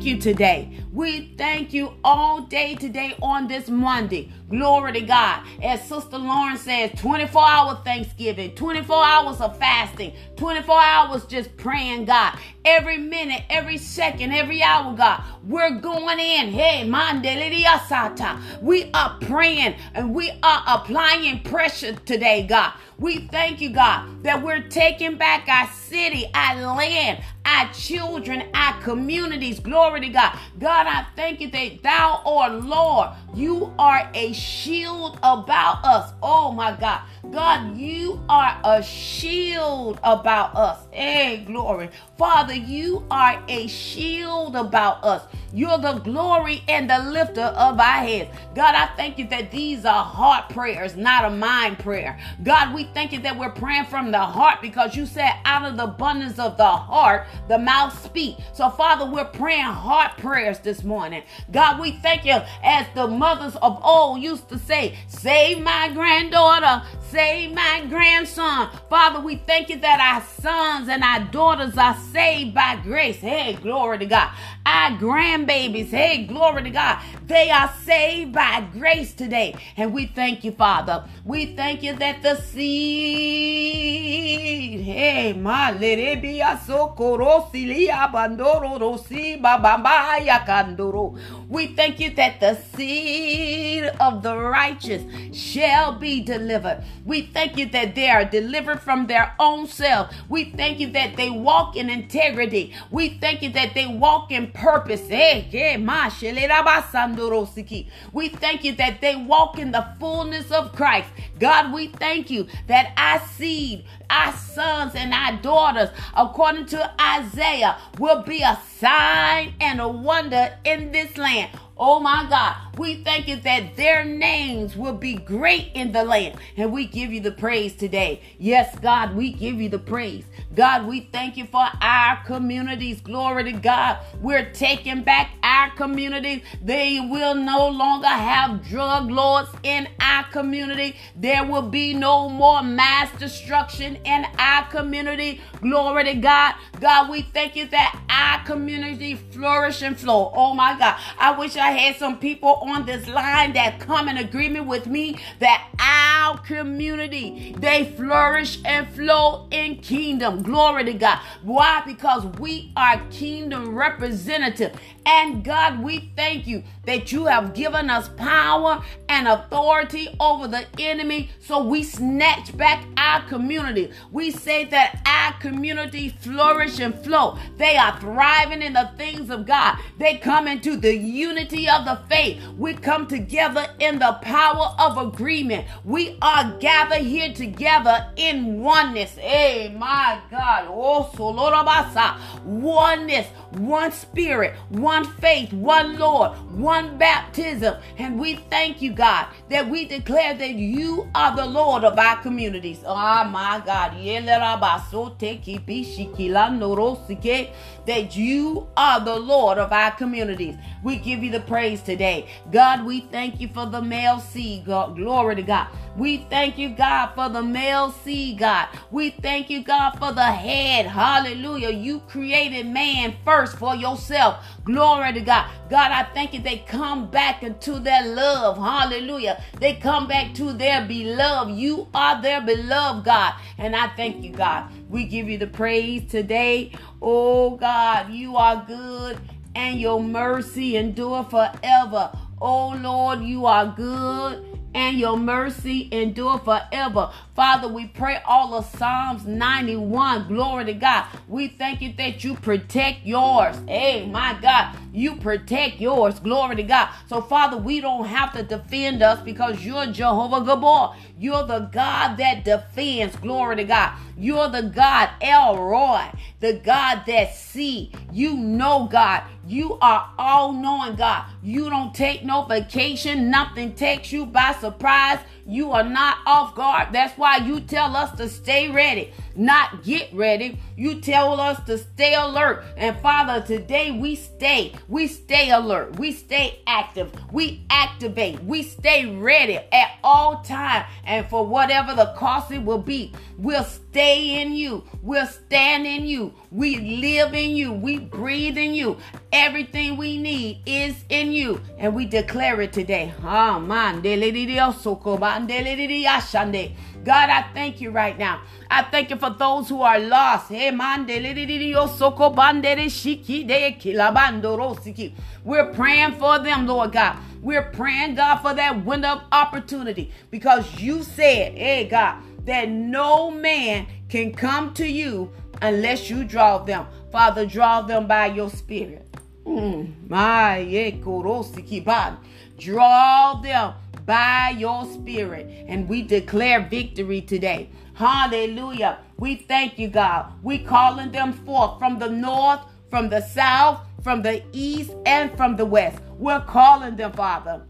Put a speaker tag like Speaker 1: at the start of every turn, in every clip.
Speaker 1: thank you today. We thank you all day today on this Monday. Glory to God. As Sister Lauren says, 24 hour Thanksgiving, 24 hours of fasting, 24 hours just praying God. Every minute, every second, every hour, God, we're going in. Hey, Mandeliriasata. We are praying and we are applying pressure today, God. We thank you, God, that we're taking back our city, our land, our children, our communities. Glory to God. God, I thank you that thou art Lord. You are a shield about us. Oh my God. God, you are a shield about us. Hey, glory. Father, you are a shield about us. You're the glory and the lifter of our heads. God, I thank you that these are heart prayers, not a mind prayer. God, we thank you that we're praying from the heart because you said out of the abundance of the heart, the mouth speak. So, Father, we're praying heart prayers this morning. God, we thank you as the mothers of old used to say, save my granddaughter, save my grandson. Father, we thank you that our sons and our daughters are saved by grace. Hey, glory to God. Our grandbabies, hey, glory to God. They are saved by grace today. And we thank you, Father. We thank you that the seed, hey, my we thank you that the seed of the righteous shall be delivered. We thank you that they are delivered from their own self. We thank you that they walk in integrity. We thank you that they walk in purpose. We thank you that they walk in the fullness of Christ. God, we thank you that our seed, our sons, and our daughters, according to Isaiah, will be a sign and a wonder in this land. Oh my God, we thank you that their names will be great in the land. And we give you the praise today. Yes, God, we give you the praise. God, we thank you for our communities. Glory to God. We're taking back our communities. They will no longer have drug lords in our community. There will be no more mass destruction in our community. Glory to God. God, we thank you that our community flourish and flow. Oh my God. I wish I had some people on this line that come in agreement with me that our community they flourish and flow in kingdom. Glory to God. Why? Because we are kingdom representative. And God, we thank you that you have given us power and authority over the enemy. So we snatch back our community. We say that our community flourish and flow. They are thriving in the things of God. They come into the unity of the faith. We come together in the power of agreement. We are gathered here together in oneness. Hey, my God. Oh, Solorabasa. Oneness, one spirit, one faith, one Lord, one baptism. And we thank you, God, that we declare that you are the Lord of our communities. Oh, my God that you are the Lord of our communities. We give you the praise today. God, we thank you for the male seed, God. Glory to God. We thank you, God, for the male seed, God. We thank you, God, for the head. Hallelujah. You created man first for yourself. Glory to God. God, I thank you. They come back into their love. Hallelujah. They come back to their beloved. You are their beloved, God. And I thank you, God. We give you the praise today. Oh, God, you are good and your mercy endure forever. Oh, Lord, you are good and your mercy endure forever. Father, we pray all of Psalms 91. Glory to God. We thank you that you protect yours. Hey, my God, you protect yours. Glory to God. So, Father, we don't have to defend us because you're Jehovah Gibbor. You're the God that defends. Glory to God. You're the God El Roi, the God that see. You know God. You are all knowing God. You don't take no vacation. Nothing takes you by surprise. You are not off guard. That's why you tell us to stay ready, not get ready. You tell us to stay alert. And Father, today we stay. We stay alert. We stay active. We activate. We stay ready at all time. And for whatever the cost it will be, we'll stay in you. We'll stand in you. We live in you. We breathe in you. Everything we need is in you, and we declare it today. God, I thank you right now. I thank you for those who are lost. We're praying for them, Lord God. We're praying, God, for that window of opportunity because you said, hey, God, that no man can come to you unless you draw them. Father, draw them by your spirit. Mm. Draw them by your spirit. And we declare victory today. Hallelujah. We thank you, God. We calling them forth from the north, from the south, from the east, and from the west. We're calling them, Father.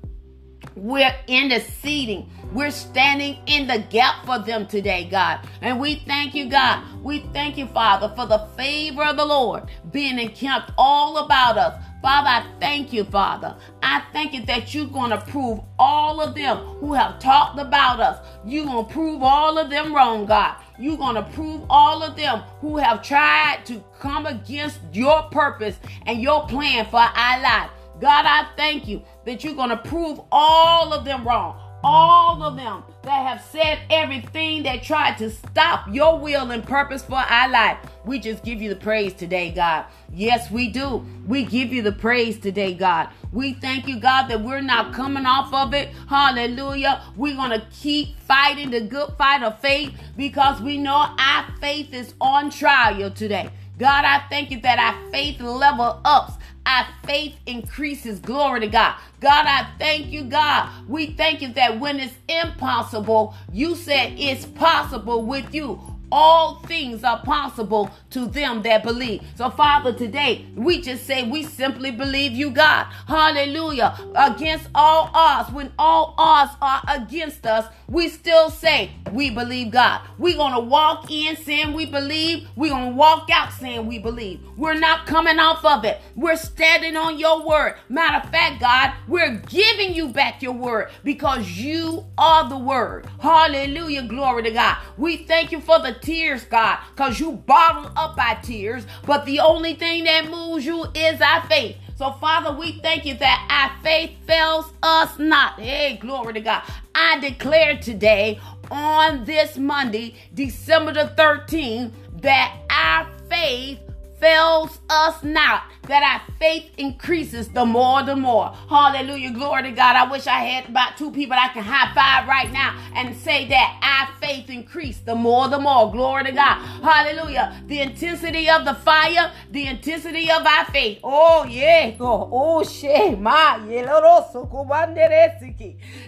Speaker 1: We're interceding. We're standing in the gap for them today, God. And we thank you, God. We thank you, Father, for the favor of the Lord being encamped all about us. Father, I thank you, Father. I thank you that you're going to prove all of them who have talked about us. You're going to prove all of them wrong, God. You're going to prove all of them who have tried to come against your purpose and your plan for our life. God, I thank you that you're going to prove all of them wrong. All of them that have said everything that tried to stop your will and purpose for our life. We just give you the praise today, God. Yes, we do. We give you the praise today, God. We thank you, God, that we're not coming off of it. Hallelujah. We're going to keep fighting the good fight of faith because we know our faith is on trial today. God, I thank you that our faith level ups our faith increases. Glory to God. God, I thank you, God. We thank you that when it's impossible, you said it's possible with you all things are possible to them that believe. So, Father, today we just say we simply believe you, God. Hallelujah. Against all odds, when all odds are against us, we still say we believe God. We're going to walk in saying we believe. We're going to walk out saying we believe. We're not coming off of it. We're standing on your word. Matter of fact, God, we're giving you back your word because you are the word. Hallelujah. Glory to God. We thank you for the tears, God, because you bottle up our tears, but the only thing that moves you is our faith. So, Father, we thank you that our faith fails us not. Hey, glory to God. I declare today on this Monday, December the 13th, that our faith fails us not that our faith increases the more the more. Hallelujah. Glory to God. I wish I had about two people I can high five right now and say that our faith increased the more the more. Glory to God. Hallelujah. The intensity of the fire, the intensity of our faith. Oh, yeah. Oh, oh. My.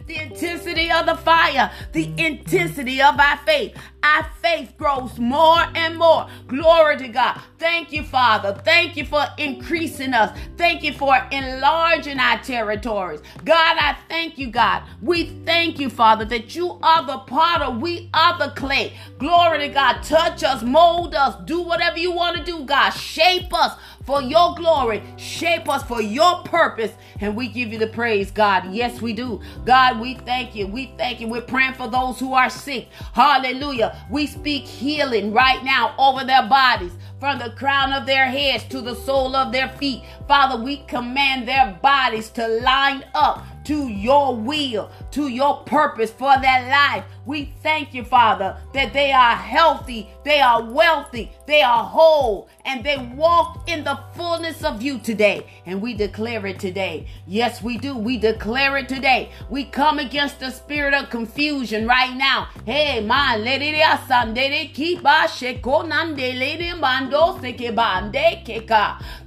Speaker 1: The intensity of the fire, the intensity of our faith. Our faith grows more and more. Glory to God. Thank you, Father. Thank you for increasing us. Thank you for enlarging our territories. God, I thank you, God. We thank you, Father, that you are the potter, we are the clay. Glory to God. Touch us, mold us, do whatever you want to do, God. Shape us for your glory. Shape us for your purpose. And we give you the praise, God. Yes, we do. God, we thank you. We thank you. We're praying for those who are sick. Hallelujah. We speak healing right now over their bodies from the crown of their heads to the sole of their feet. Father, we command their bodies to line up to your will, to your purpose for their life. We thank you, Father, that they are healthy, they are wealthy, they are whole, and they walk in the fullness of you today. And we declare it today. Yes, we do. We declare it today. We come against the spirit of confusion right now. Hey, let it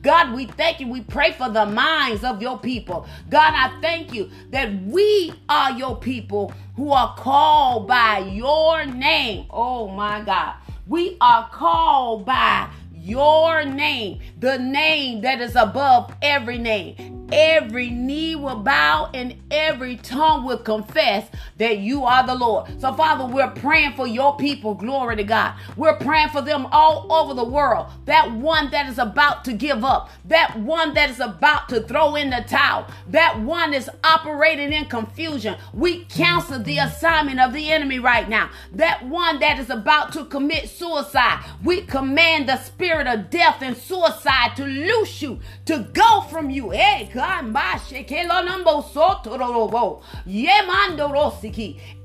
Speaker 1: God, we thank you. We pray for the minds of your people. God, I thank you that we are your people who are called by your name. Oh my God. We are called by your name, the name that is above every name. every knee will bow and every tongue will confess that you are the Lord. So, Father, we're praying for your people. Glory to God. We're praying for them all over the world. That one that is about to give up, that one that is about to throw in the towel, that one is operating in confusion. We cancel the assignment of the enemy right now. That one that is about to commit suicide, we command the spirit of death and suicide to loose you, to go from you. Hey, God,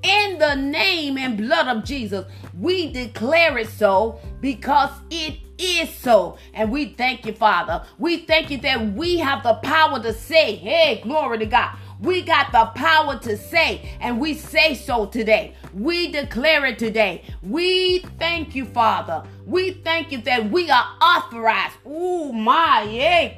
Speaker 1: in the name and blood of Jesus, we declare it so because it is so. And we thank you, Father. We thank you that we have the power to say, hey, glory to God. We got the power to say, and we say so today. We declare it today. We thank you, Father. We thank you that we are authorized. Oh my, eh,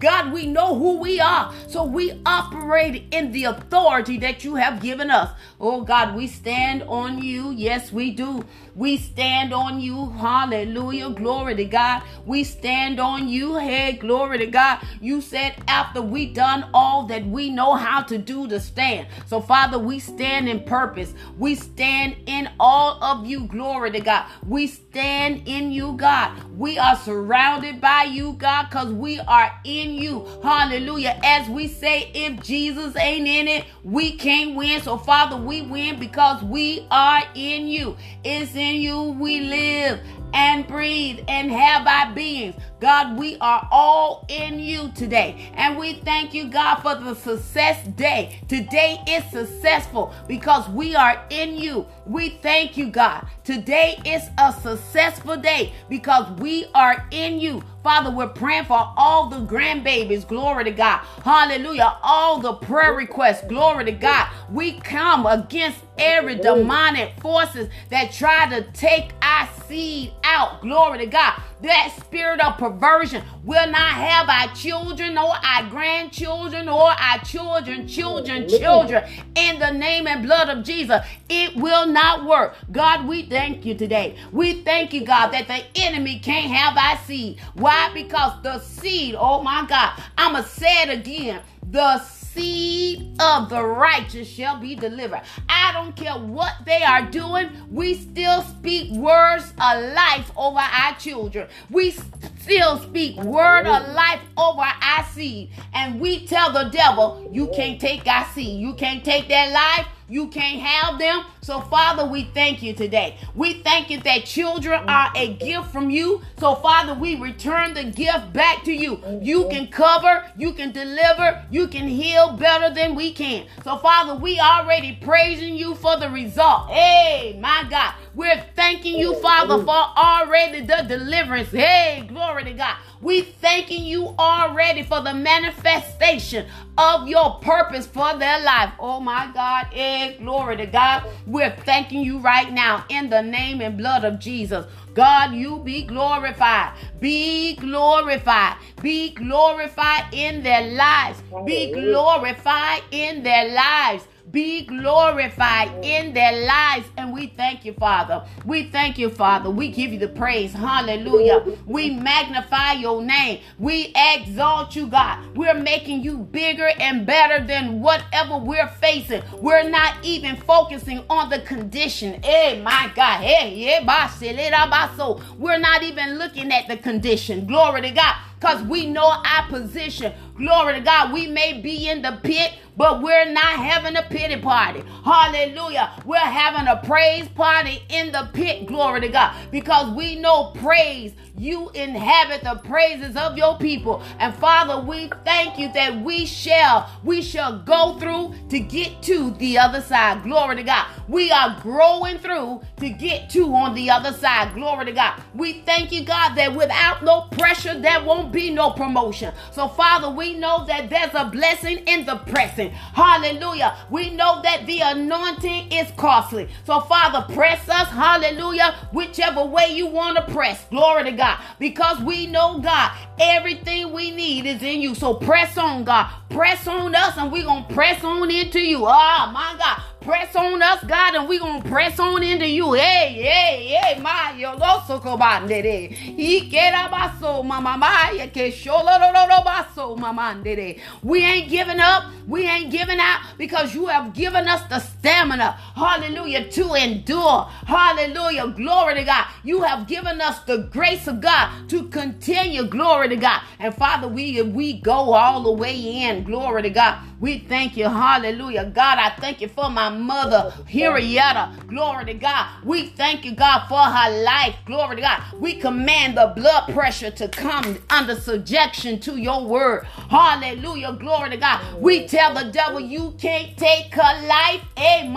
Speaker 1: God, we know who we are. So we operate in the authority that you have given us. Oh God, we stand on you. Yes, we do. We stand on you. Hallelujah. Glory to God. We stand on you. Hey, glory to God. You said after we done all that we know how to do to stand. So Father, we stand in purpose. We stand in all of you. Glory to God. We stand in you, God. We are surrounded by you, God, because we are in you. Hallelujah. As we say, if Jesus ain't in it, we can't win. So, Father, we win because we are in you. It's in you we live and breathe and have our beings. God, we are all in you today. And we thank you, God, for the success day. Today is successful because we are in you. We thank you, God. Today is a successful day because we are in you. Father, we're praying for all the grandbabies. Glory to God. Hallelujah. All the prayer requests. Glory to God. We come against every demonic forces that try to take our seed out. Glory to God. That spirit of perversion will not have our children or our grandchildren or our children, children, children in the name and blood of Jesus. It will not work. God, we thank you today. We thank you, God, that the enemy can't have our seed. Why? Because the seed, oh my God, I'm going to say it again. The seed of the righteous shall be delivered. I don't care what they are doing, we still speak words of life over our children. We still speak word of life over our seed. And we tell the devil, you can't take our seed. You can't take that life. You can't have them. So, Father, we thank you today. We thank you that children are a gift from you. So, Father, we return the gift back to you. You can cover, you can deliver, you can heal better than we can. So, Father, we already praising you for the result. Hey, my God. We're thanking you, Father, for already the deliverance. Hey, glory to God. We thanking you already for the manifestation of your purpose for their life. Oh my God. Hey, glory to God. We're thanking you right now in the name and blood of Jesus. God, you be glorified. Be glorified. Be glorified in their lives. Be glorified in their lives be glorified in their lives. And we thank you, Father. We thank you, Father. We give you the praise. Hallelujah. We magnify your name. We exalt you, God. We're making you bigger and better than whatever we're facing. We're not even focusing on the condition. Hey, my God. Hey, yeah, eh, so We're not even looking at the condition. Glory to God because we know our position. Glory to God. We may be in the pit, but we're not having a pity party. Hallelujah. We're having a praise party in the pit. Glory to God. Because we know praise. You inhabit the praises of your people. And Father, we thank you that we shall, we shall go through to get to the other side. Glory to God. We are growing through to get to on the other side. Glory to God. We thank you, God, that without no pressure, there won't be no promotion. So, Father, we know that there's a blessing in the pressing. Hallelujah. We know that the anointing is costly. So, Father, press us. Hallelujah. Whichever way you want to press. Glory to God. Because we know, God, everything we need is in you. So, press on, God. Press on us, and we're going to press on into you. Oh, my God. Press on us, God, and we're going to press on into you. Hey, hey, hey, my, mayo loso kobandere. Ikera baso mama maya sholororo baso mamandere. We ain't giving up. We ain't giving out because you have given us the stamina. Hallelujah to endure. Hallelujah. Glory to God. You have given us the grace of God to continue. Glory to God. And Father, we we go all the way in. Glory to God. We thank you. Hallelujah. God, I thank you for my mother, Henrietta. Glory to God. We thank you, God, for her life. Glory to God. We command the blood pressure to come under subjection to your word. Hallelujah. Glory to God. We tell the devil, you can't take her life. Eh,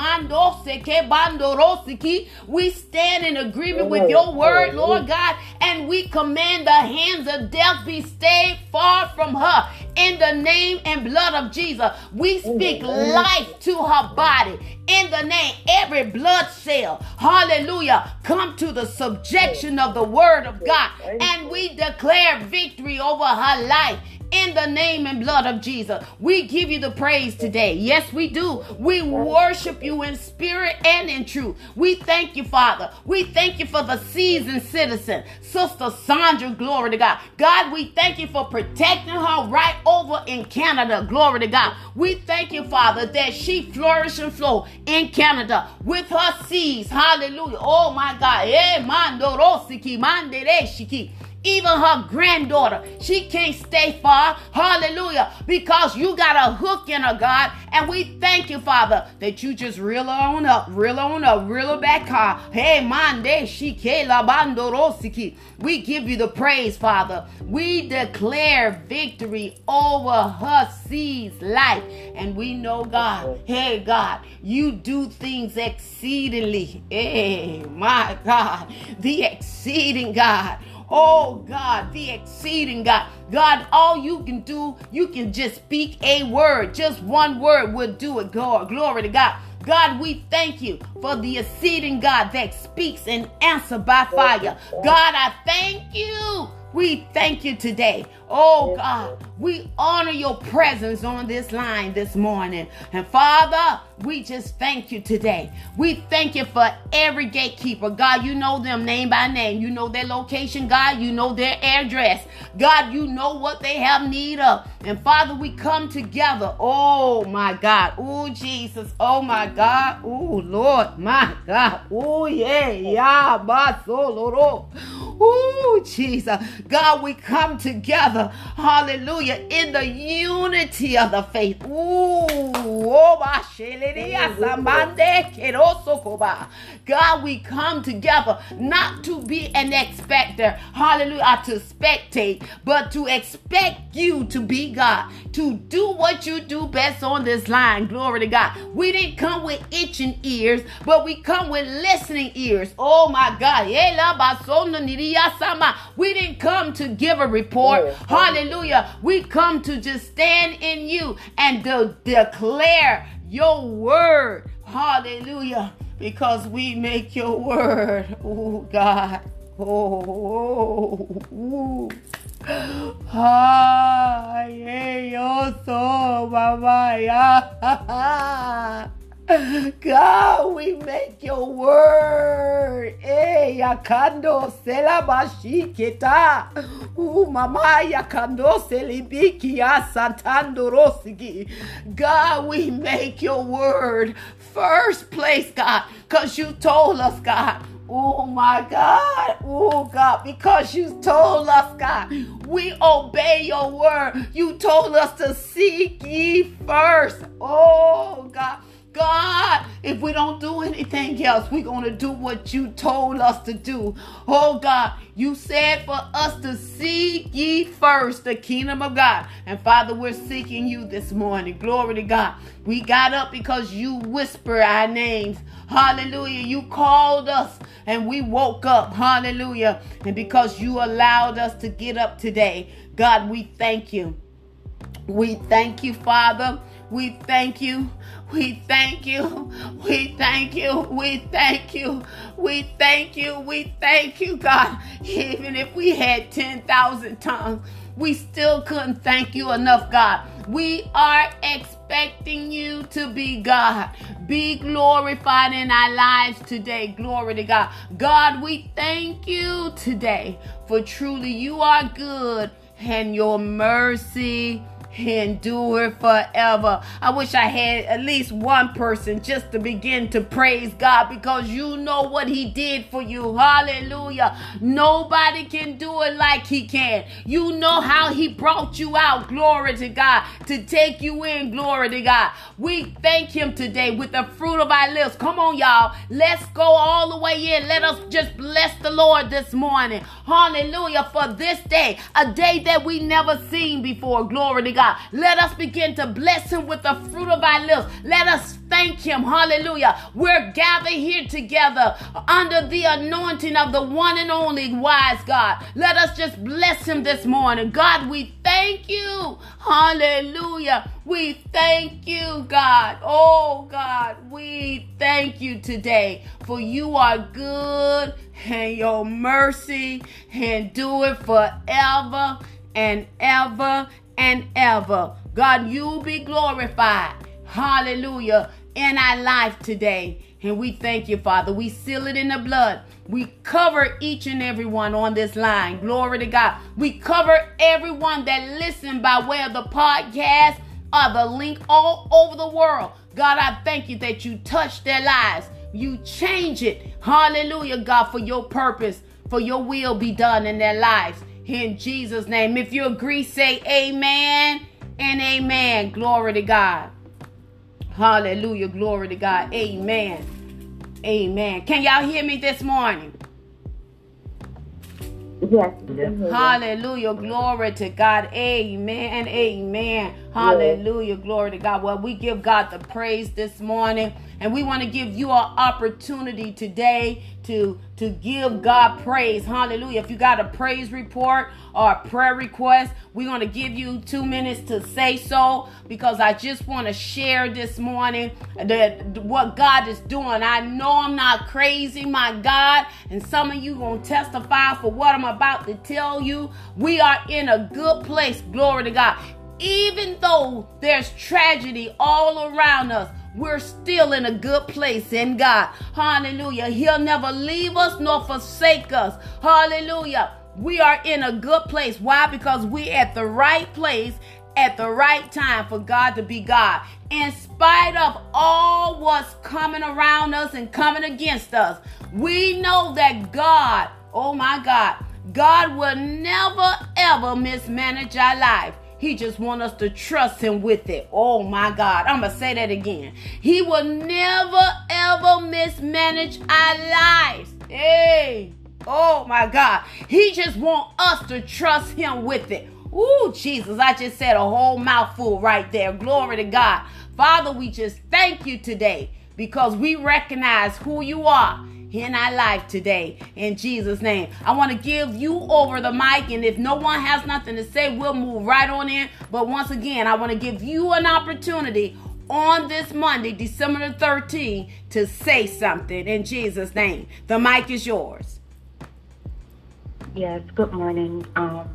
Speaker 1: we stand in agreement with your word, Lord God, and we command the hands of death be stayed far from her in the name and blood of Jesus. We speak life to her body in the name. Every blood cell, hallelujah, come to the subjection of the word of God. And we declare victory over her life in the name and blood of Jesus. We give you the praise today. Yes, we do. We worship you in spirit and in truth. We thank you, Father. We thank you for the seasoned citizen, Sister Sandra. Glory to God. God, we thank you for protecting her right over in Canada. Glory to God. We thank you, Father, that she flourish and flow in Canada with her seeds. Hallelujah. Oh my God. Eh, even her granddaughter, she can't stay far. Hallelujah. Because you got a hook in her, God. And we thank you, Father, that you just reel her on up, reel on up, reel her back. Hey, mande rosiki. We give you the praise, Father. We declare victory over her seed's life. And we know, God, hey, God, you do things exceedingly. Hey, my God, the exceeding God. Oh God, the exceeding God. God, all you can do, you can just speak a word. Just one word will do it. God, glory to God. God, we thank you for the exceeding God that speaks and answer by fire. God, I thank you we thank you today. Oh God, we honor your presence on this line this morning. And Father, we just thank you today. We thank you for every gatekeeper. God, you know them name by name. You know their location, God. You know their address. God, you know what they have need of. And Father, we come together. Oh my God. Oh Jesus. Oh my God. Oh Lord. My God. Oh yeah. Yeah. Oh Jesus. God, we come together, hallelujah, in the unity of the faith. Ooh, oh, God, we come together not to be an expecter, hallelujah, to spectate, but to expect you to be God, to do what you do best on this line. Glory to God. We didn't come with itching ears, but we come with listening ears. Oh my God. We didn't come to give a report. Hallelujah. We come to just stand in you and to declare your word. Hallelujah. Because we make your word. Oh, God. Oh, oh, oh. Ay, yo so, mamá, ya. God, we make your word. Eh, yakando sela bashiketa. Uh, mama yakando selibiki asantando. God, we make your word first place, God, because you told us, God. Oh my God. Oh God, because you told us, God, we obey your word. You told us to seek ye first. Oh God. God, if we don't do anything else, we're going to do what you told us to do. Oh God, you said for us to seek ye first the kingdom of God. And Father, we're seeking you this morning. Glory to God. We got up because you whisper our names. Hallelujah. You called us and we woke up. Hallelujah. And because you allowed us to get up today, God, we thank you. We thank you, Father. We thank you. We thank you. We thank you. We thank you. We thank you. We thank you, God. Even if we had 10,000 tongues, we still couldn't thank you enough, God. We are expecting you to be God. Be glorified in our lives today. Glory to God. God, we thank you today for truly you are good and your mercy endure forever. I wish I had at least one person just to begin to praise God because you know what He did for you. Hallelujah. Nobody can do it like He can. You know how He brought you out. Glory to God. To take you in. Glory to God. We thank Him today with the fruit of our lips. Come on, y'all. Let's go all the way in. Let us just bless the Lord this morning. Hallelujah. For this day, a day that we never seen before. Glory to God. God. Let us begin to bless him with the fruit of our lips. Let us thank him. Hallelujah. We're gathered here together under the anointing of the one and only wise God. Let us just bless him this morning. God, we thank you. Hallelujah. We thank you, God. Oh, God, we thank you today for you are good and your mercy and do it forever and ever and ever. God, you be glorified. Hallelujah. In our life today. And we thank you, Father. We seal it in the blood. We cover each and every one on this line. Glory to God. We cover everyone that listen by way of the podcast or the link all over the world. God, I thank you that you touch their lives. You change it. Hallelujah, God, for your purpose, for your will be done in their lives in Jesus' name. If you agree, say amen and amen. Glory to God. Hallelujah. Glory to God. Amen. Amen. Can y'all hear me this morning?
Speaker 2: Yes.
Speaker 1: Hallelujah. Glory to God. Amen. Amen. Hallelujah. Glory to God. Well, we give God the praise this morning. And we want to give you an opportunity today to, to give God praise. Hallelujah. If you got a praise report or a prayer request, we're going to give you two minutes to say so because I just want to share this morning that what God is doing. I know I'm not crazy, my God, and some of you going to testify for what I'm about to tell you. We are in a good place. Glory to God. Even though there's tragedy all around us, we're still in a good place in God. Hallelujah. He'll never leave us nor forsake us. Hallelujah. We are in a good place. Why? Because we're at the right place at the right time for God to be God. In spite of all what's coming around us and coming against us, we know that God, oh my God, God will never ever mismanage our life. He just want us to trust him with it. Oh my God. I'm going to say that again. He will never ever mismanage our lives. Hey. Oh my God. He just want us to trust him with it. Ooh, Jesus, I just said a whole mouthful right there. Glory to God. Father, we just thank you today because we recognize who you are in our life today in Jesus' name. I want to give you over the mic, and if no one has nothing to say, we'll move right on in. But once again, I want to give you an opportunity on this Monday, December the 13th, to say something in Jesus' name. The mic is yours.
Speaker 2: Yes, good morning. Um,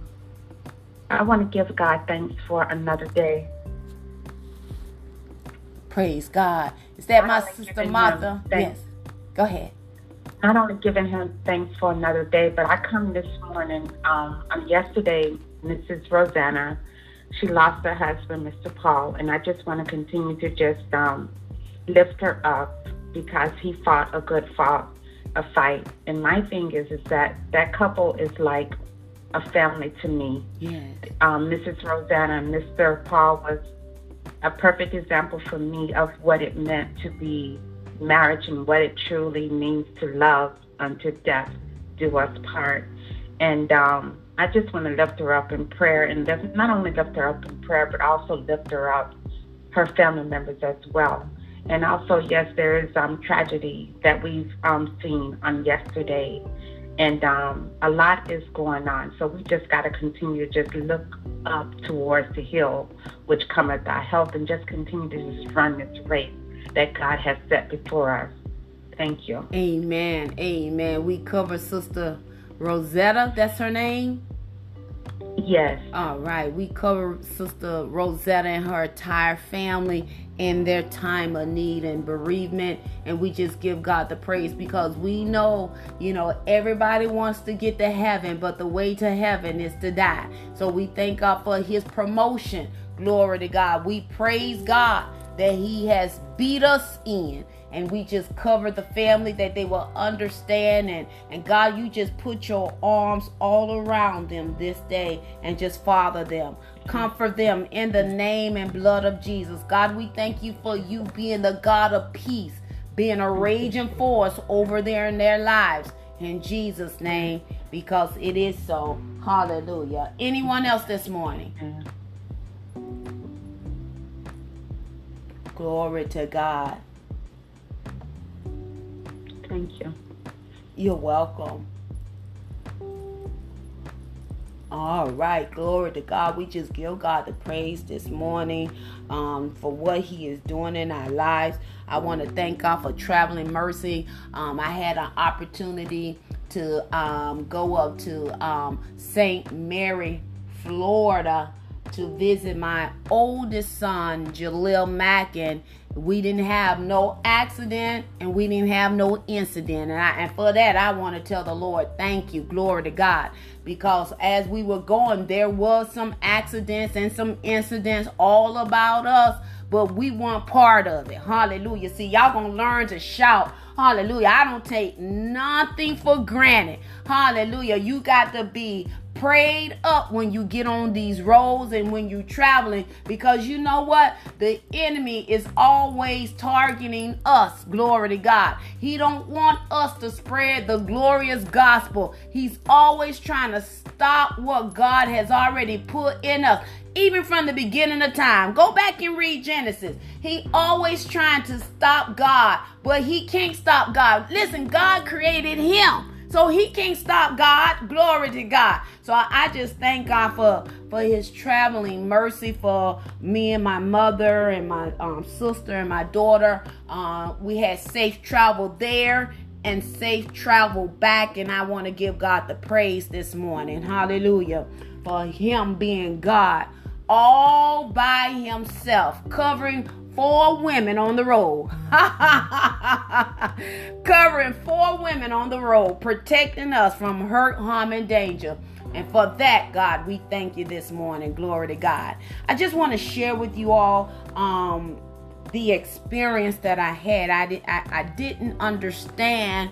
Speaker 2: I want to give God thanks for another day.
Speaker 1: Praise God. Is that my sister Martha? Yes. Go ahead
Speaker 2: not only giving him thanks for another day, but I come this morning. Um, yesterday, Mrs. Rosanna, she lost her husband, Mr. Paul, and I just want to continue to just um, lift her up because he fought a good fought a fight. And my thing is, is that that couple is like a family to me.
Speaker 1: Yes.
Speaker 2: Um, Mrs. Rosanna and Mr. Paul was a perfect example for me of what it meant to be marriage and what it truly means to love unto death do us part. And um, I just want to lift her up in prayer and lift, not only lift her up in prayer, but also lift her up, her family members as well. And also, yes, there is um, tragedy that we've um, seen on yesterday. And um, a lot is going on. So we just got to continue to just look up towards the hill, which cometh our help, and just continue to just run this race that God has set before us. Thank you.
Speaker 1: Amen. Amen. We cover Sister Rosetta. That's her name.
Speaker 2: Yes.
Speaker 1: All right. We cover Sister Rosetta and her entire family in their time of need and bereavement. And we just give God the praise because we know, you know, everybody wants to get to heaven, but the way to heaven is to die. So we thank God for his promotion. Glory to God. We praise God that he has beat us in. And we just cover the family that they will understand. And and God you just put your arms all around them this day and just father them. Comfort them in the name and blood of Jesus. God we thank you for you being the God of peace being a raging force over there in their lives. In Jesus name because it is so. Hallelujah. Anyone else this morning glory to God
Speaker 2: Thank you.
Speaker 1: You're welcome. All right, glory to God. We just give God the praise this morning um, for what He is doing in our lives. I want to thank God for traveling mercy. Um, I had an opportunity to um, go up to um, St. Mary, Florida, to visit my oldest son, Jalil Mackin, we didn't have no accident and we didn't have no incident. And, I, and for that, I want to tell the Lord, thank you, glory to God. Because as we were going, there was some accidents and some incidents all about us, but we weren't part of it. Hallelujah. See, y'all gonna learn to shout. Hallelujah. I don't take nothing for granted. Hallelujah. You got to be prayed up when you get on these roads and when you're traveling because you know what the enemy is always targeting us glory to god he don't want us to spread the glorious gospel he's always trying to stop what god has already put in us even from the beginning of time go back and read genesis he always trying to stop god but he can't stop god listen god created him so he can't stop God. Glory to God. So I just thank God for for his traveling mercy for me and my mother and my um, sister and my daughter. Uh, we had safe travel there and safe travel back. And I want to give God the praise this morning. Hallelujah. For him being God all by himself, covering four women on the road. Covering four women on the road, protecting us from hurt, harm, and danger. And for that, God, we thank you this morning. Glory to God. I just want to share with you all um, the experience that I had. I, did, I, I didn't understand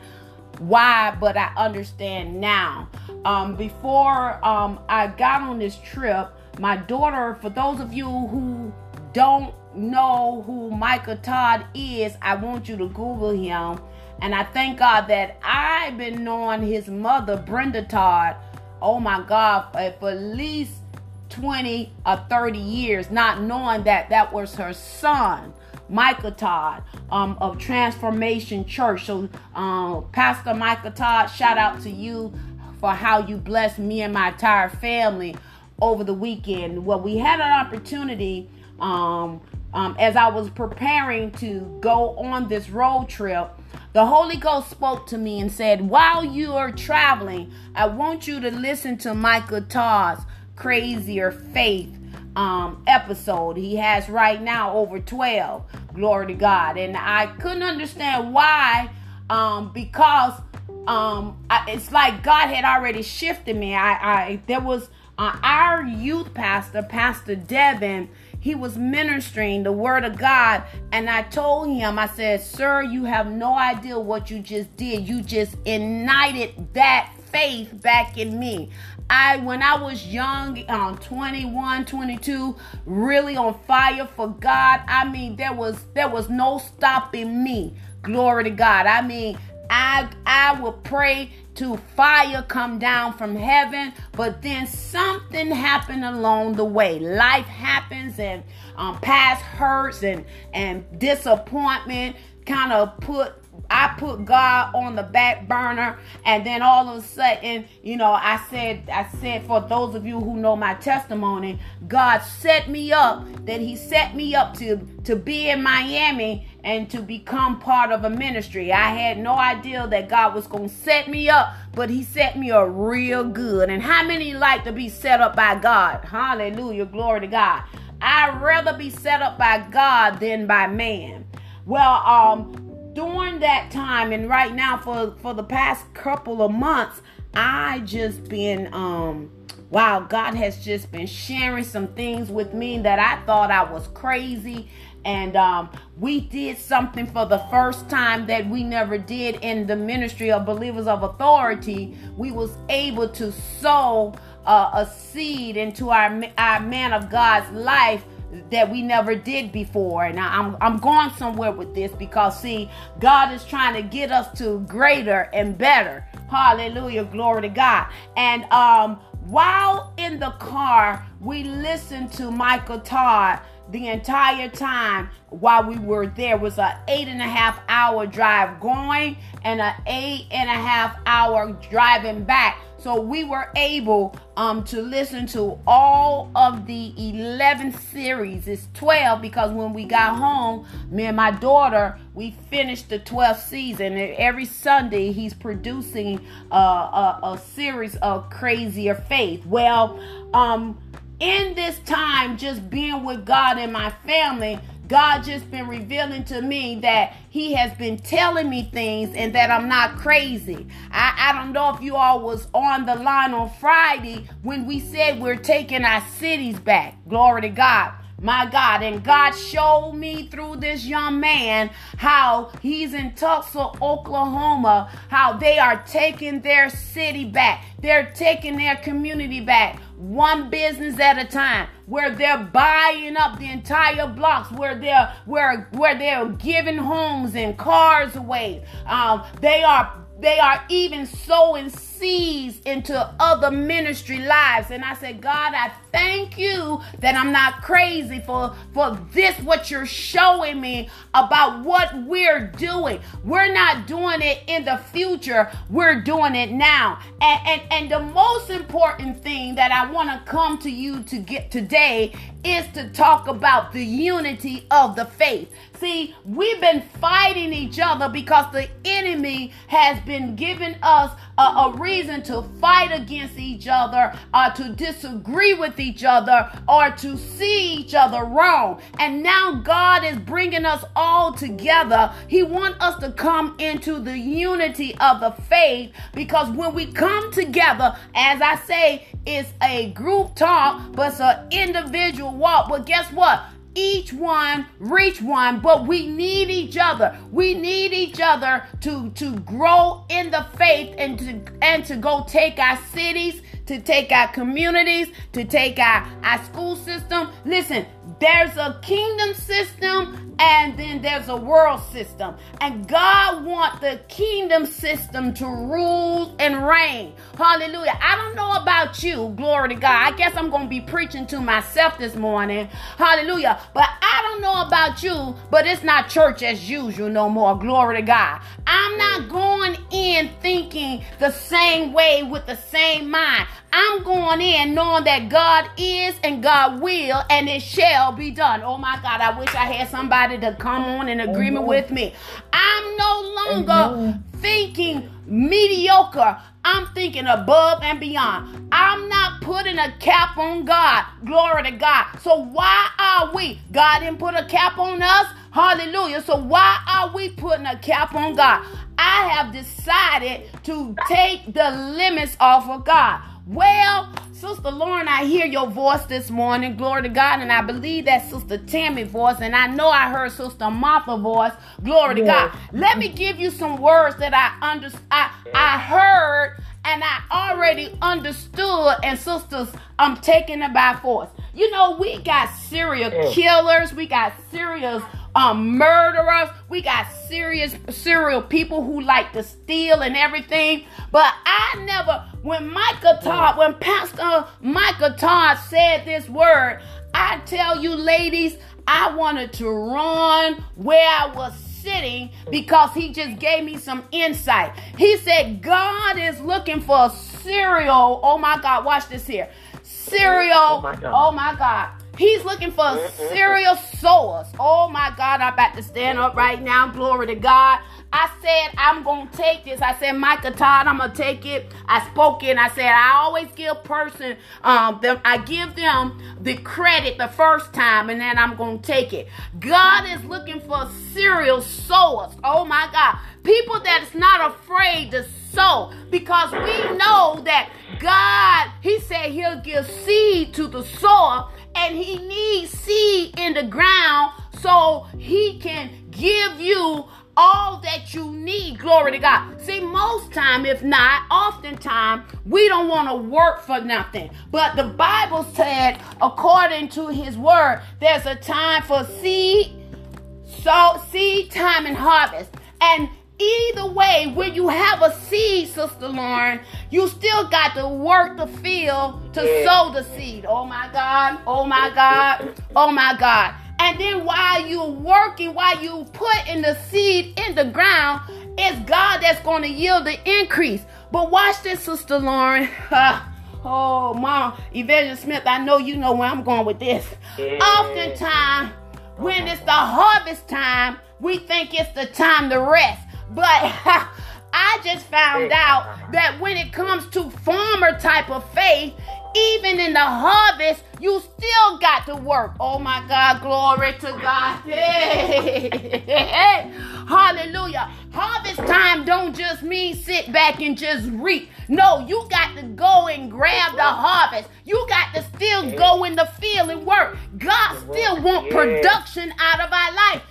Speaker 1: why, but I understand now. Um, before um, I got on this trip, my daughter, for those of you who don't know who Michael Todd is, I want you to Google him. And I thank God that I've been knowing his mother, Brenda Todd, oh my God, for at least 20 or 30 years, not knowing that that was her son. Michael Todd um, of Transformation Church. So, um, Pastor Michael Todd, shout out to you for how you blessed me and my entire family over the weekend. Well, we had an opportunity um, um, as I was preparing to go on this road trip, the Holy Ghost spoke to me and said, While you are traveling, I want you to listen to Michael Todd's Crazier Faith um, episode. He has right now over 12. Glory to God. And I couldn't understand why, um, because um, I, it's like God had already shifted me. I, I there was uh, our youth pastor, Pastor Devin he was ministering the word of God. And I told him, I said, Sir, you have no idea what you just did. You just ignited that faith back in me. I when I was young, um 21, 22, really on fire for God. I mean, there was there was no stopping me. Glory to God. I mean, I I will pray to fire come down from heaven, but then something happened along the way. Life happens, and um, past hurts and and disappointment kind of put I put God on the back burner, and then all of a sudden, you know, I said, I said for those of you who know my testimony, God set me up. That He set me up to to be in Miami and to become part of a ministry. I had no idea that God was going to set me up, but He set me up real good. And how many like to be set up by God? Hallelujah, glory to God. I'd rather be set up by God than by man. Well, um, during that time and right now for for the past couple of months i just been um wow god has just been sharing some things with me that i thought i was crazy. And um, we did something for the first time that we never did in the ministry of believers of authority. We was able to sow uh, a seed into our, our man of god's life that we never did before. And I'm I'm going somewhere with this because see, God is trying to get us to greater and better. Hallelujah, glory to God. And um while in the car, we listened to Michael Todd the entire time while we were there was an eight and a half hour drive going and an eight and a half hour driving back so we were able um, to listen to all of the 11 series. It's 12 because when we got home, me and my daughter, we finished the 12th season. And every Sunday, he's producing uh, a, a series of Crazy Faith. Well, um, in this time, just being with God and my family, God just been revealing to me that He has been telling me things and that I'm not crazy. I, I don't know if you all was on the line on Friday when we said we're taking our cities back. Glory to God. My God, and God showed me through this young man how he's in Tulsa, Oklahoma, how they are taking their city back. They're taking their community back one business at a time where they're buying up the entire blocks where they're where where they're giving homes and cars away um, they are they are even sowing seeds into other ministry lives. And I said, God, I thank you that I'm not crazy for, for this, what you're showing me about what we're doing. We're not doing it in the future, we're doing it now. And, and, and the most important thing that I want to come to you to get today is to talk about the unity of the faith. See, we've been fighting each other because the enemy has been giving us a, a reason to fight against each other or to disagree with each other or to see each other wrong. And now God is bringing us all together. He wants us to come into the unity of the faith because when we come together, as I say, it's a group talk, but it's an individual walk. But guess what? Each one reach one but we need each other. We need each other to to grow in the faith and to and to go take our cities to take our communities to take our our school system listen there's a kingdom system and then there's a world system. And God wants the kingdom system to rule and reign. Hallelujah. I don't know about you. Glory to God. I guess I'm going to be preaching to myself this morning. Hallelujah. But I don't know about you, but it's not church as usual no more. Glory to God. I'm not going in thinking the same way with the same mind. I'm going in knowing that God is and God will and it shall be done. Oh my God, I wish I had somebody to come on in agreement with me. I'm no longer thinking mediocre. I'm thinking above and beyond. I'm not putting a cap on God. Glory to God. So why are we? God didn't put a cap on us. Hallelujah. So why are we putting a cap on God? I have decided to take the limits off of God. Well, Sister Lauren, I hear your voice this morning. Glory to God. And I believe that Sister Tammy voice. And I know I heard Sister Martha voice. Glory to God. Let me give you some words that I under I, I heard and I already understood. And sisters, I'm taking it by force. You know, we got serial mm. killers, we got serial um, murderers. We got serious serial people who like to steal and everything. But I never, when Michael Todd, when Pastor Michael Todd said this word, I tell you, ladies, I wanted to run where I was sitting because he just gave me some insight. He said, God is looking for a cereal. Oh my God, watch this here. Cereal. Oh my God. Oh my God. He's looking for cereal sowers. Oh my God, I'm about to stand up right now. Glory to God. I said, I'm going to take this. I said, Michael Todd, I'm going to take it. I spoke it. I said, I always give person, um, them, I give them the credit the first time and then I'm going to take it. God is looking for cereal sowers. Oh my God. People that is not afraid to sow because we know that God, He said He'll give seed to the sower and He needs seed in the ground so He can give you all that you need. Glory to God. See, most time, if not, oftentimes, we don't want to work for nothing. But the Bible said, according to his word, there's a time for seed, so seed time and harvest. And either way, when you have a seed, Sister Lauren, you still got to work the field to sow the seed. Oh my God. Oh my God. Oh my God. And then while you're working, while you putting the seed in the ground, it's God that's going to yield the increase. But watch this, Sister Lauren. oh, Mom, Evangelist Smith, I know you know where I'm going with this. Yeah. Oftentimes, when it's the harvest time, we think it's the time to rest. But I just found out uh-huh. that when it comes to farmer type of faith, even in the harvest, you still got to work. Oh my God, glory to God. Hey, hey, hallelujah. Harvest time don't just mean sit back and just reap. No, you got to go and grab the harvest. You got to still go in the field and work. God still want production out of our life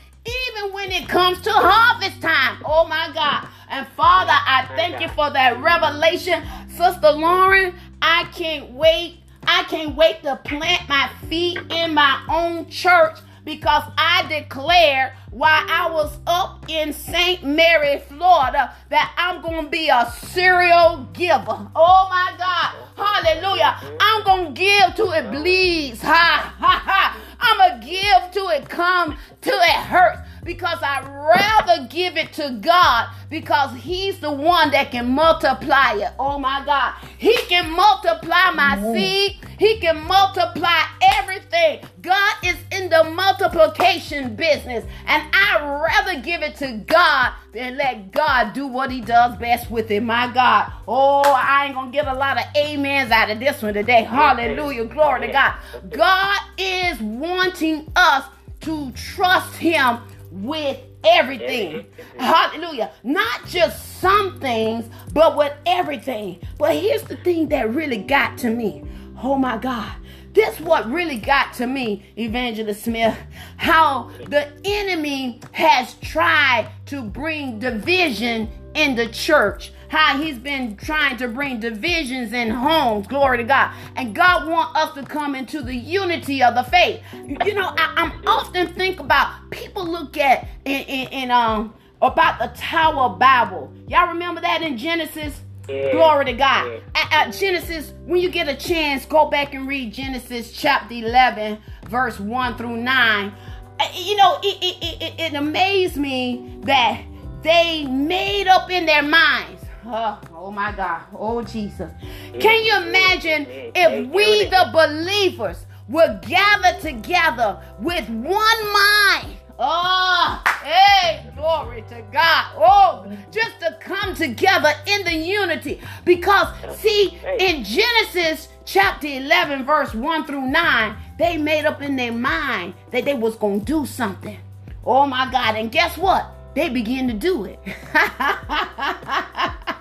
Speaker 1: even when it comes to harvest time. Oh my God. And Father, I thank you for that revelation. Sister Lauren, I can't wait. I can't wait to plant my feet in my own church because I declare while I was up in St. Mary, Florida, that I'm going to be a serial giver. Oh my God. Hallelujah. I'm going to give to it bleeds. Ha, ha, ha. I'm going to give to it come till it hurts because I'd rather give it to God because He's the one that can multiply it. Oh my God. He can multiply my seed, He can multiply everything. God is in the multiplication business, and I'd rather give it to God than let God do what He does best with it. My God. Oh, I ain't gonna get a lot of amens out of this one today. Hallelujah. Glory to God. God is wanting us to trust Him with everything. Hallelujah. Not just some things, but with everything. But here's the thing that really got to me. Oh my God. This what really got to me, Evangelist Smith. How the enemy has tried to bring division in the church how he's been trying to bring divisions in homes. Glory to God. And God wants us to come into the unity of the faith. You know, I, am often think about people look at in, in, in um about the Tower of Babel. Y'all remember that in Genesis? Yeah. Glory to God. Yeah. At, at Genesis, when you get a chance, go back and read Genesis chapter 11, verse 1 through 9. Uh, you know, it, it, it, it amazed me that they made up in their minds Oh, oh my God. Oh Jesus. Can you imagine if we, the believers, were gathered together with one mind? Oh, hey, glory to God. Oh, just to come together in the unity. Because, see, in Genesis chapter 11, verse 1 through 9, they made up in their mind that they was going to do something. Oh my God. And guess what? They began to do it.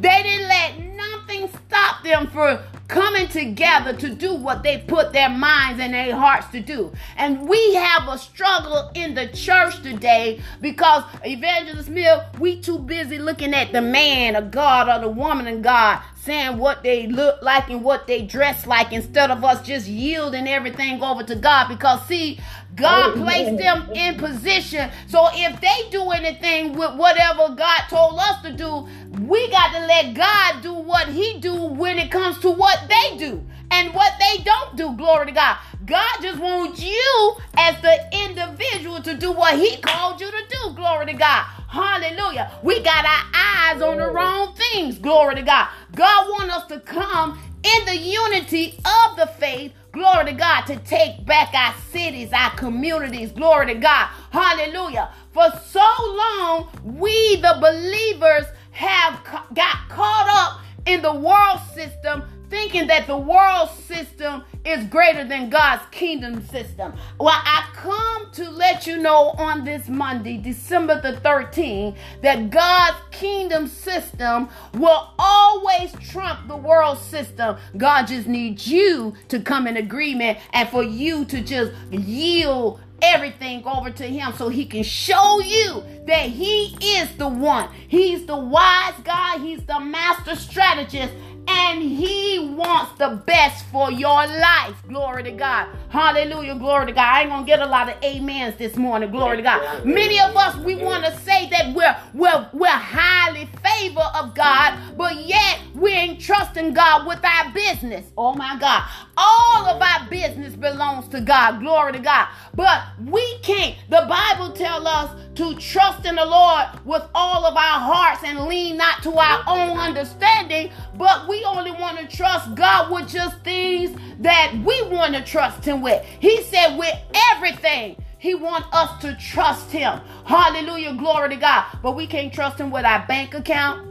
Speaker 1: They didn't let nothing stop them from coming together to do what they put their minds and their hearts to do. And we have a struggle in the church today because Evangelist Mill, we too busy looking at the man of God or the woman of God saying what they look like and what they dress like instead of us just yielding everything over to God because see God placed them in position. So if they do anything with whatever God told us to do, we got to let God do what he do when it comes to what they do and what they don't do. Glory to God. God just wants you as the individual to do what He called you to do. Glory to God. Hallelujah. We got our eyes on the wrong things. Glory to God. God wants us to come in the unity of the faith. Glory to God to take back our cities, our communities. Glory to God. Hallelujah. For so long, we, the believers, have got caught up in the world system thinking that the world system is greater than God's kingdom system. Well, I come to let you know on this Monday, December the 13th, that God's kingdom system will always trump the world system. God just needs you to come in agreement and for you to just yield everything over to him so he can show you that he is the one. He's the wise God, he's the master strategist, and he wants the best for your life. Glory to God. Hallelujah. Glory to God. I ain't gonna get a lot of amens this morning. Glory to God. Many of us we want to say that we're we're we're highly favor of God, but yet we ain't trusting God with our business. Oh my God. All of our business belongs to God. Glory to God. But we can't. The Bible tells us to trust in the Lord with all of our hearts and lean not to our own understanding, but we only want to trust God with just things that we want to trust Him with. He said, with everything. He wants us to trust him. Hallelujah. Glory to God. But we can't trust him with our bank account.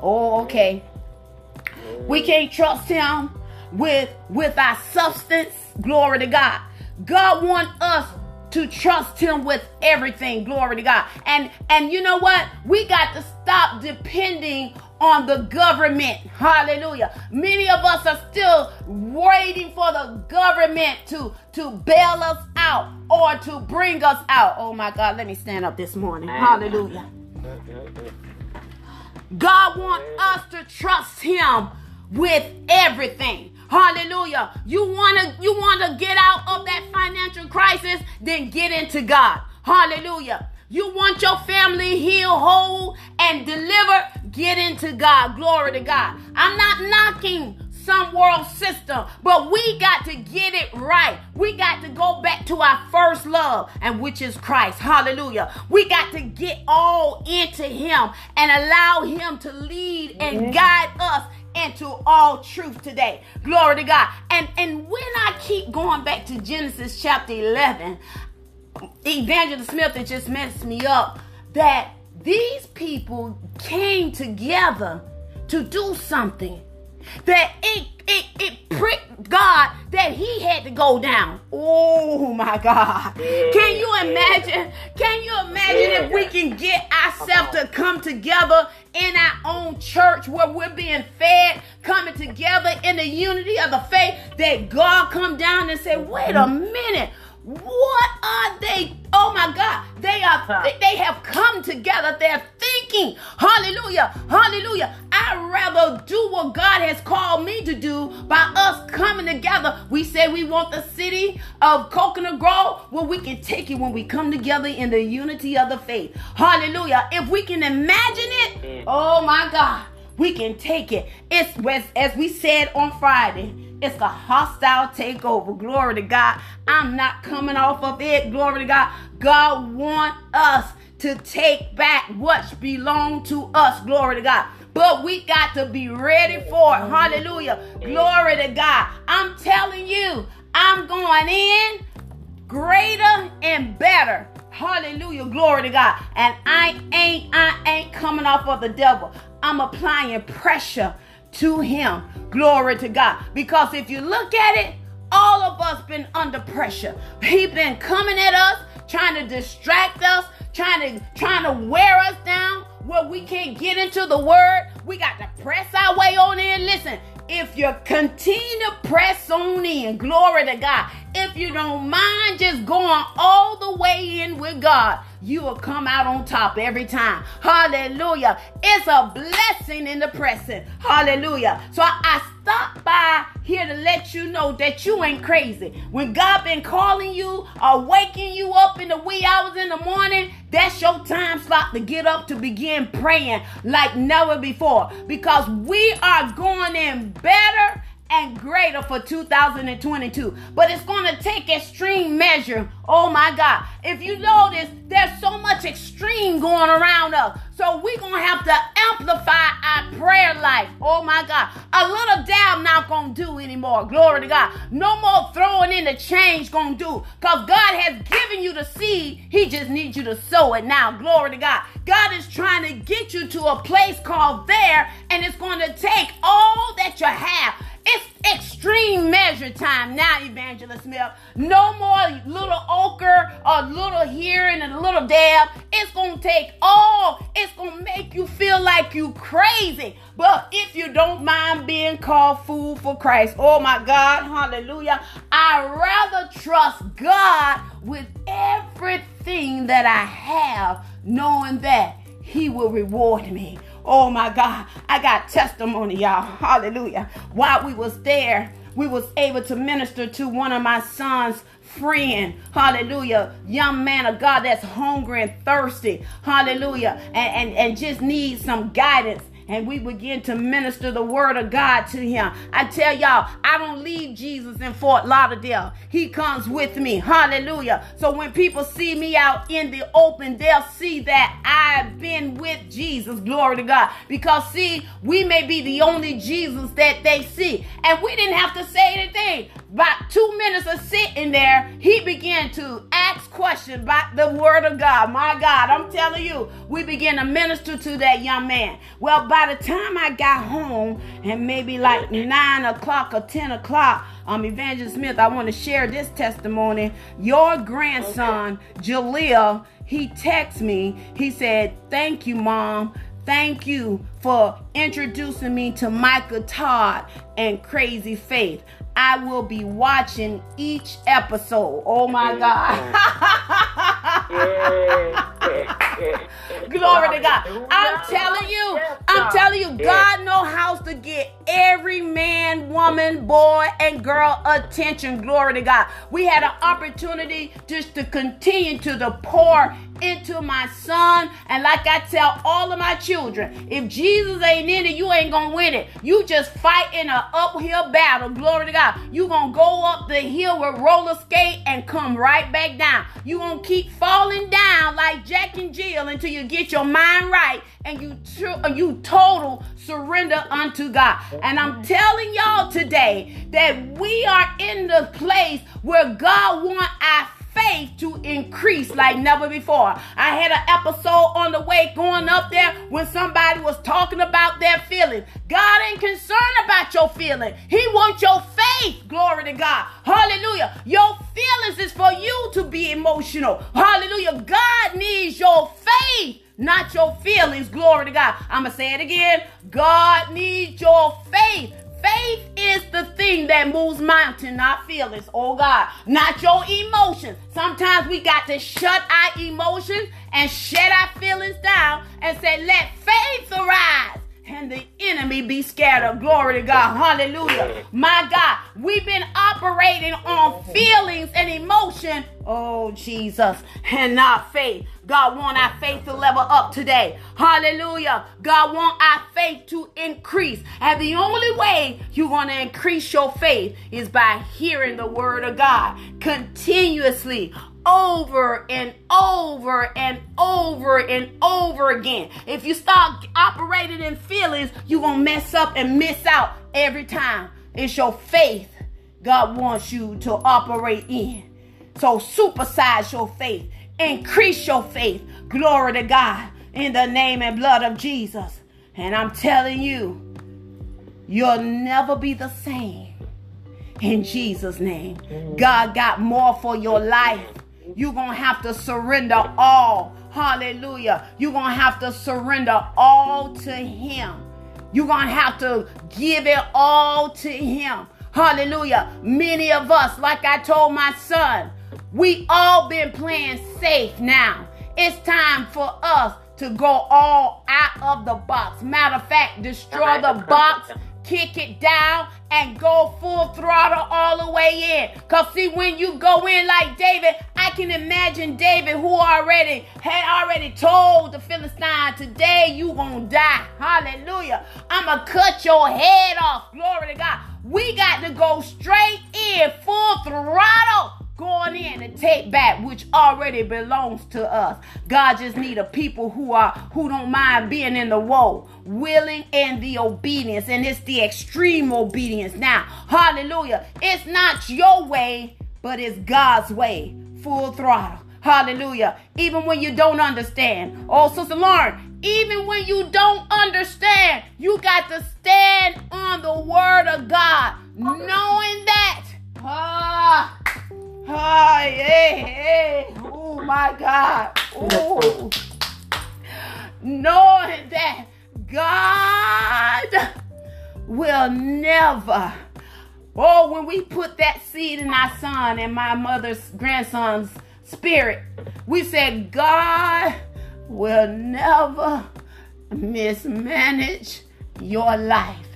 Speaker 1: Oh, okay. We can't trust him with with our substance. Glory to God. God wants us to trust him with everything glory to god and and you know what we got to stop depending on the government. Hallelujah. Many of us are still waiting for the government to to bail us out or to bring us out. Oh my god let me stand up this morning. Hallelujah. God wants us to trust him with everything. Hallelujah. You want to you want to get out of that financial crisis, then get into God. Hallelujah. You want your family healed, whole, and delivered, get into God. Glory to God. I'm not knocking some world system, but we got to get it right. We got to go back to our first love, and which is Christ. Hallelujah. We got to get all into Him and allow Him to lead and guide us into all truth today. Glory to God. And and when I keep going back to Genesis chapter 11, Evangelist Smith it just messed me up that these people came together to do something that it it it pricked God that he had to go down. Oh my God. Can you imagine? Can you imagine if we can get ourselves to come together in our own church where we're being fed, coming together in the unity of the faith, that God come down and say, wait a minute. What are they? Oh my God. They are they, they have come together. They're thinking. Hallelujah. Hallelujah. I'd rather do what God has called me to do by us coming together. We say we want the city of Coconut Grove. Well, we can take it when we come together in the unity of the faith. Hallelujah. If we can imagine it, mm. oh my God, we can take it. It's as we said on Friday. It's a hostile takeover. Glory to God. I'm not coming off of it. Glory to God. God want us to take back what belong to us. Glory to God. But we got to be ready for it. Hallelujah. Glory to God. I'm telling you, I'm going in greater and better. Hallelujah. Glory to God. And I ain't I ain't coming off of the devil. I'm applying pressure to him. Glory to God. Because if you look at it, all of us been under pressure. He been coming at us, trying to distract us, trying to trying to wear us down where we can't get into the word. We got to press our way on in. Listen, if you continue to press on in, glory to God. If you don't mind just going all the way in with God, you will come out on top every time. Hallelujah. It's a blessing in the pressing. Hallelujah. So I, I stopped by here to let you know that you ain't crazy. When God been calling you or waking you up in the wee hours in the morning, that's your time slot to get up to begin praying like never before. Because we are going in better and greater for 2022. But it's going to take extreme measure. Oh my God. If you notice, there's so much extreme going around us. So we're going to have to amplify our prayer life. Oh my God. A little dab not going to do anymore. Glory to God. No more throwing in the change going to do. Because God has given you the seed. He just needs you to sow it now. Glory to God. God is trying to get you to a place called there. And it's going to take all that you have it's extreme measure time now, Evangelist Smith. No more little ochre or little here and a little dab. It's to take all. It's to make you feel like you crazy. But if you don't mind being called fool for Christ, oh my God, hallelujah. I rather trust God with everything that I have, knowing that He will reward me. Oh my God, I got testimony, y'all. Hallelujah. While we was there, we was able to minister to one of my sons friend, hallelujah, young man of God that's hungry and thirsty, hallelujah, and, and, and just needs some guidance and we begin to minister the word of God to him. I tell y'all, I don't leave Jesus in Fort Lauderdale. He comes with me. Hallelujah. So when people see me out in the open, they'll see that I've been with Jesus. Glory to God. Because see, we may be the only Jesus that they see. And we didn't have to say anything. About two minutes of sitting there, he began to ask questions about the word of God. My God, I'm telling you, we began to minister to that young man. Well, by the time I got home, and maybe like nine o'clock or ten o'clock, um, Evangelist Smith, I want to share this testimony. Your grandson, okay. Jaleel, he texted me. He said, Thank you, mom. Thank you for introducing me to Michael Todd and Crazy Faith. I will be watching each episode. Oh my God. Glory to God. I'm telling you, I'm telling you, God knows how to get every man, woman, boy, and girl attention. Glory to God. We had an opportunity just to continue to the pour into my son. And like I tell all of my children, if Jesus ain't in it, you ain't gonna win it. You just fight in an uphill battle. Glory to God. You gonna go up the hill with roller skate and come right back down. You gonna keep falling down like Jack and Jill until you get your mind right and you tr- you total surrender unto God. And I'm telling y'all today that we are in the place where God want our faith to increase like never before. I had an episode on the way going up there when somebody was talking about their feelings. God ain't concerned about your feeling. He wants your faith. Glory to God. Hallelujah. Your feelings is for you to be emotional. Hallelujah. God needs your faith not your feelings. Glory to God. I'm going to say it again. God needs your faith Faith is the thing that moves mountains, not feelings. Oh God, not your emotions. Sometimes we got to shut our emotions and shut our feelings down and say, let faith arise and the enemy be scattered. Glory to God. Hallelujah. My God, we've been operating on feelings and emotion. Oh, Jesus, and not faith. God want our faith to level up today. Hallelujah. God want our faith to increase. And the only way you're going to increase your faith is by hearing the word of God continuously over and over and over and over again. If you start operating in feelings, you're going to mess up and miss out every time. It's your faith God wants you to operate in. So supersize your faith, increase your faith. Glory to God in the name and blood of Jesus. And I'm telling you, you'll never be the same in Jesus' name. God got more for your life you're going to have to surrender all. Hallelujah. You're going to have to surrender all to Him. You're going to have to give it all to Him. Hallelujah. Many of us, like I told my son, we all been playing safe now. It's time for us to go all out of the box. Matter of fact, destroy the box kick it down and go full throttle all the way in. Because see, when you go in like David, I can imagine David who already had already told the Philistine, today you gonna die. Hallelujah. I'ma cut your head off. Glory to God. We got to go straight in, full throttle going in and take back which already belongs to us. God just need a people who are who don't mind being in the woe, willing and the obedience, and it's the extreme obedience. Now, hallelujah. It's not your way, but it's God's way. Full throttle. Hallelujah. Even when you don't understand. Oh, Sister Lauren, even when you don't understand, you got to stand on the word of God, knowing that. Ah, ah, yeah, yeah. Oh my God. Oh. Knowing that God will never. Oh, when we put that seed in our son and my mother's grandson's spirit. We said, God will never mismanage your life.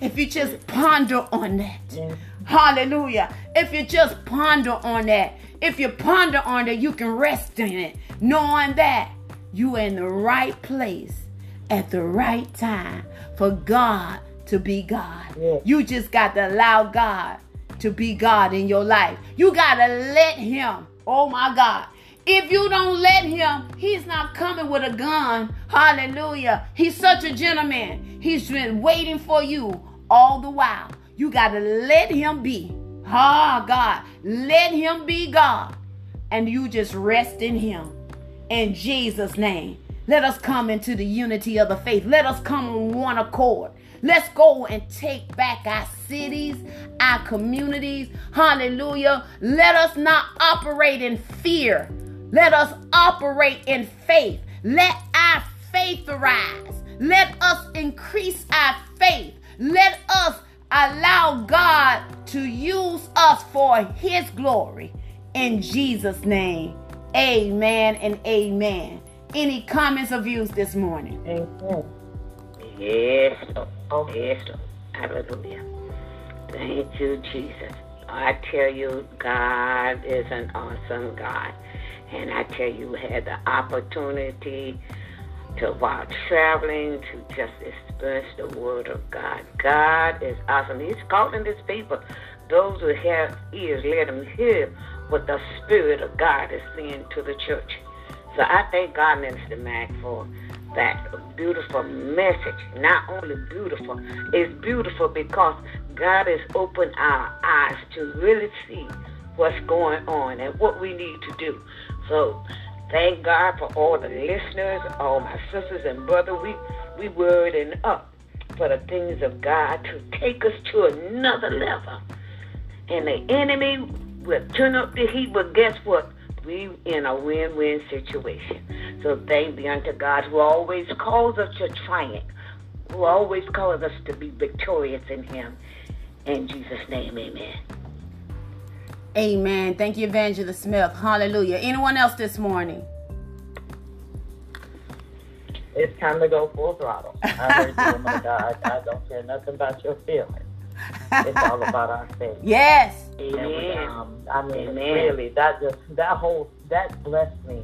Speaker 1: If you just ponder on that. Yes. Hallelujah. If you just ponder on that, if you ponder on that, you can rest in it, knowing that you're in the right place at the right time for God to be God. Yes. You just got to allow God to be God in your life. You got to let Him Oh my God. If you don't let him, he's not coming with a gun. Hallelujah. He's such a gentleman. He's been waiting for you all the while. You got to let him be. Ah, oh, God. Let him be God. And you just rest in him. In Jesus' name. Let us come into the unity of the faith. Let us come on one accord. Let's go and take back our cities, our communities. Hallelujah. Let us not operate in fear. Let us operate in faith. Let our faith arise. Let us increase our faith. Let us allow God to use us for His glory. In Jesus' name, amen and amen. Any comments or views this morning?
Speaker 3: Amen. Yes, Oh, yes, Hallelujah. Thank you, Jesus. I tell you, God is an awesome God. And I tell you, we had the opportunity to, while traveling, to just experience the Word of God. God is awesome. He's calling His people. Those who have ears, let them hear what the Spirit of God is saying to the church. So I thank God, Minister Mac, for that beautiful message. Not only beautiful, it's beautiful because God has opened our eyes to really see what's going on and what we need to do. So thank God for all the listeners, all my sisters and brother. We we wording up for the things of God to take us to another level. And the enemy will turn up the heat, but guess what? we in a win-win situation. So thank be unto God who always calls us to triumph, who always calls us to be victorious in him. In Jesus' name, amen.
Speaker 1: Amen. Thank you, Evangelist Smith. Hallelujah. Anyone else this morning?
Speaker 4: It's time to go full throttle. I heard you, woman of God. I don't care nothing about your feelings. It's all about our faith.
Speaker 1: Yes.
Speaker 4: Amen. Um, I mean, Amen. really, that just that whole that blessed me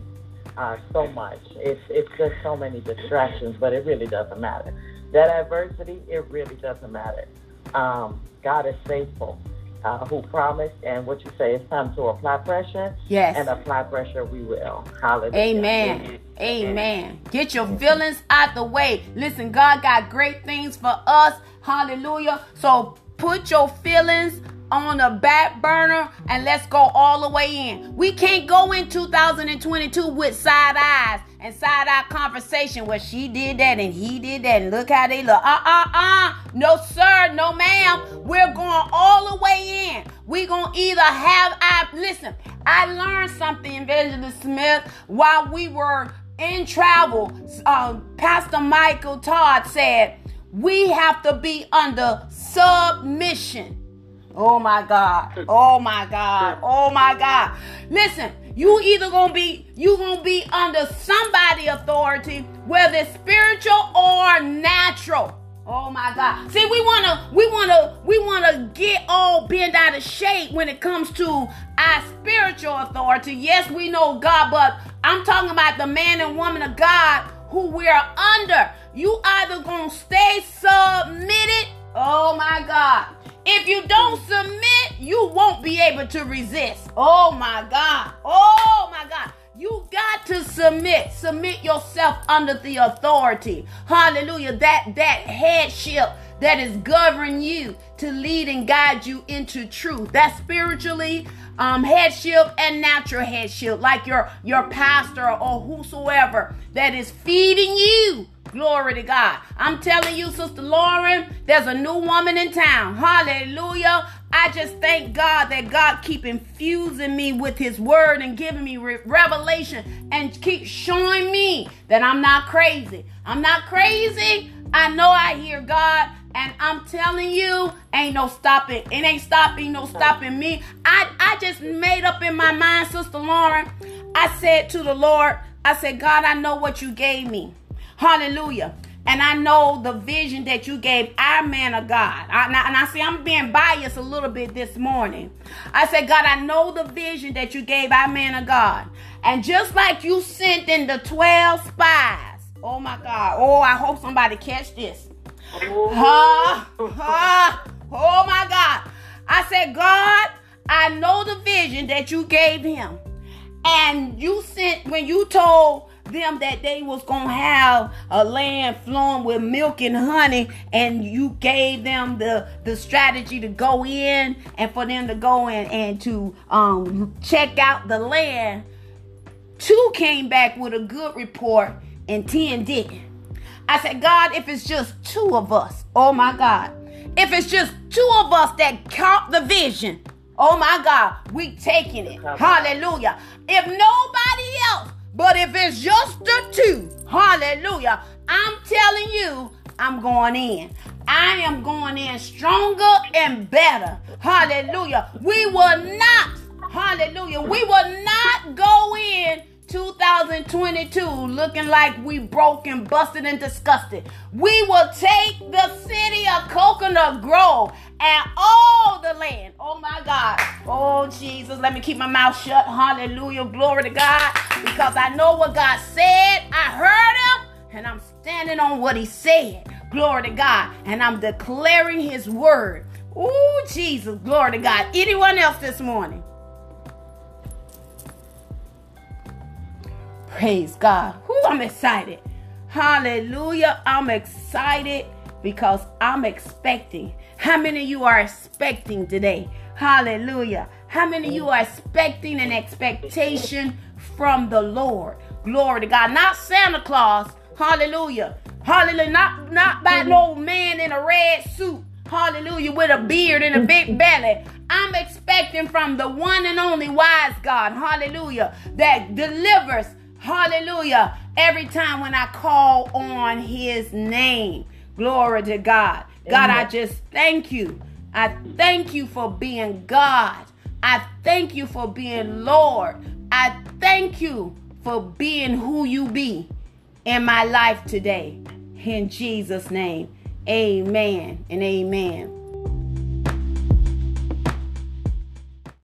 Speaker 4: uh, so much. It's it's just so many distractions, but it really doesn't matter. That adversity, it really doesn't matter. Um, God is faithful. Uh, who promised and what you say it's time to apply pressure.
Speaker 1: Yes.
Speaker 4: And apply pressure we will. Hallelujah.
Speaker 1: Amen. Amen. Get your feelings out the way. Listen, God got great things for us. Hallelujah. So put your feelings on the back burner and let's go all the way in. We can't go in 2022 with side eyes and side eye conversation where she did that and he did that and look how they look. Uh uh uh. No, sir. No, ma'am. We're going all the way in. We're going to either have I Listen, I learned something, Evangelist Smith, while we were in travel. Um, Pastor Michael Todd said, we have to be under submission. Oh my God. Oh my God. Oh my God. Listen, you either gonna be you gonna be under somebody authority, whether spiritual or natural. Oh my God. See, we wanna we wanna we wanna get all bent out of shape when it comes to our spiritual authority. Yes, we know God, but I'm talking about the man and woman of God who we're under. You either gonna stay submitted, oh my God, If you don't submit, you won't be able to resist. Oh my God. Oh my God. You got to submit. Submit yourself under the authority. Hallelujah. That that headship that is governing you to lead and guide you into truth. That's spiritually um, headship and natural headship, like your your pastor or whosoever that is feeding you. Glory to God. I'm telling you, Sister Lauren, there's a new woman in town. Hallelujah. I just thank God that God keep infusing me with his word and giving me re- revelation and keep showing me that I'm not crazy. I'm not crazy. I know I hear God and I'm telling you, ain't no stopping. It ain't stopping, no stopping me. I, I just made up in my mind, Sister Lauren. I said to the Lord, I said, God, I know what you gave me. Hallelujah. And I know the vision that you gave our man of God. I, and, I, and I see I'm being biased a little bit this morning. I said, God, I know the vision that you gave our man of God. And just like you sent in the 12 spies, oh my God, oh, I hope somebody catch this. Oh, oh, oh my God. I said, God, I know the vision that you gave him. And you sent, when you told them that they was going to have a land flowing with milk and honey and you gave them the the strategy to go in and for them to go in and to um check out the land two came back with a good report and 10 didn't I said, God, if it's just two of us, oh my God, if it's just two of us that caught the vision, oh my God, we taking it. Hallelujah. If nobody else, but if it's just the two, hallelujah, I'm telling you, I'm going in. I am going in stronger and better. Hallelujah. We will not, hallelujah, we will not go in 2022 looking like we broke and busted and disgusted. We will take the city of Coconut Grove and all the land. Oh my God. Oh Jesus. Let me keep my mouth shut. Hallelujah. Glory to God. Because I know what God said. I heard him and I'm standing on what he said. Glory to God. And I'm declaring his word. Oh Jesus. Glory to God. Anyone else this morning? Praise God. Whoo, I'm excited. Hallelujah. I'm excited because I'm expecting. How many of you are expecting today? Hallelujah. How many of you are expecting an expectation from the Lord? Glory to God. Not Santa Claus. Hallelujah. Hallelujah. Not, not by no man in a red suit. Hallelujah. With a beard and a big belly. I'm expecting from the one and only wise God. Hallelujah. That delivers Hallelujah. Every time when I call on his name. Glory to God. God, Amen. I just thank you. I thank you for being God. I thank you for being Lord. I thank you for being who you be in my life today. In Jesus' name, amen and amen.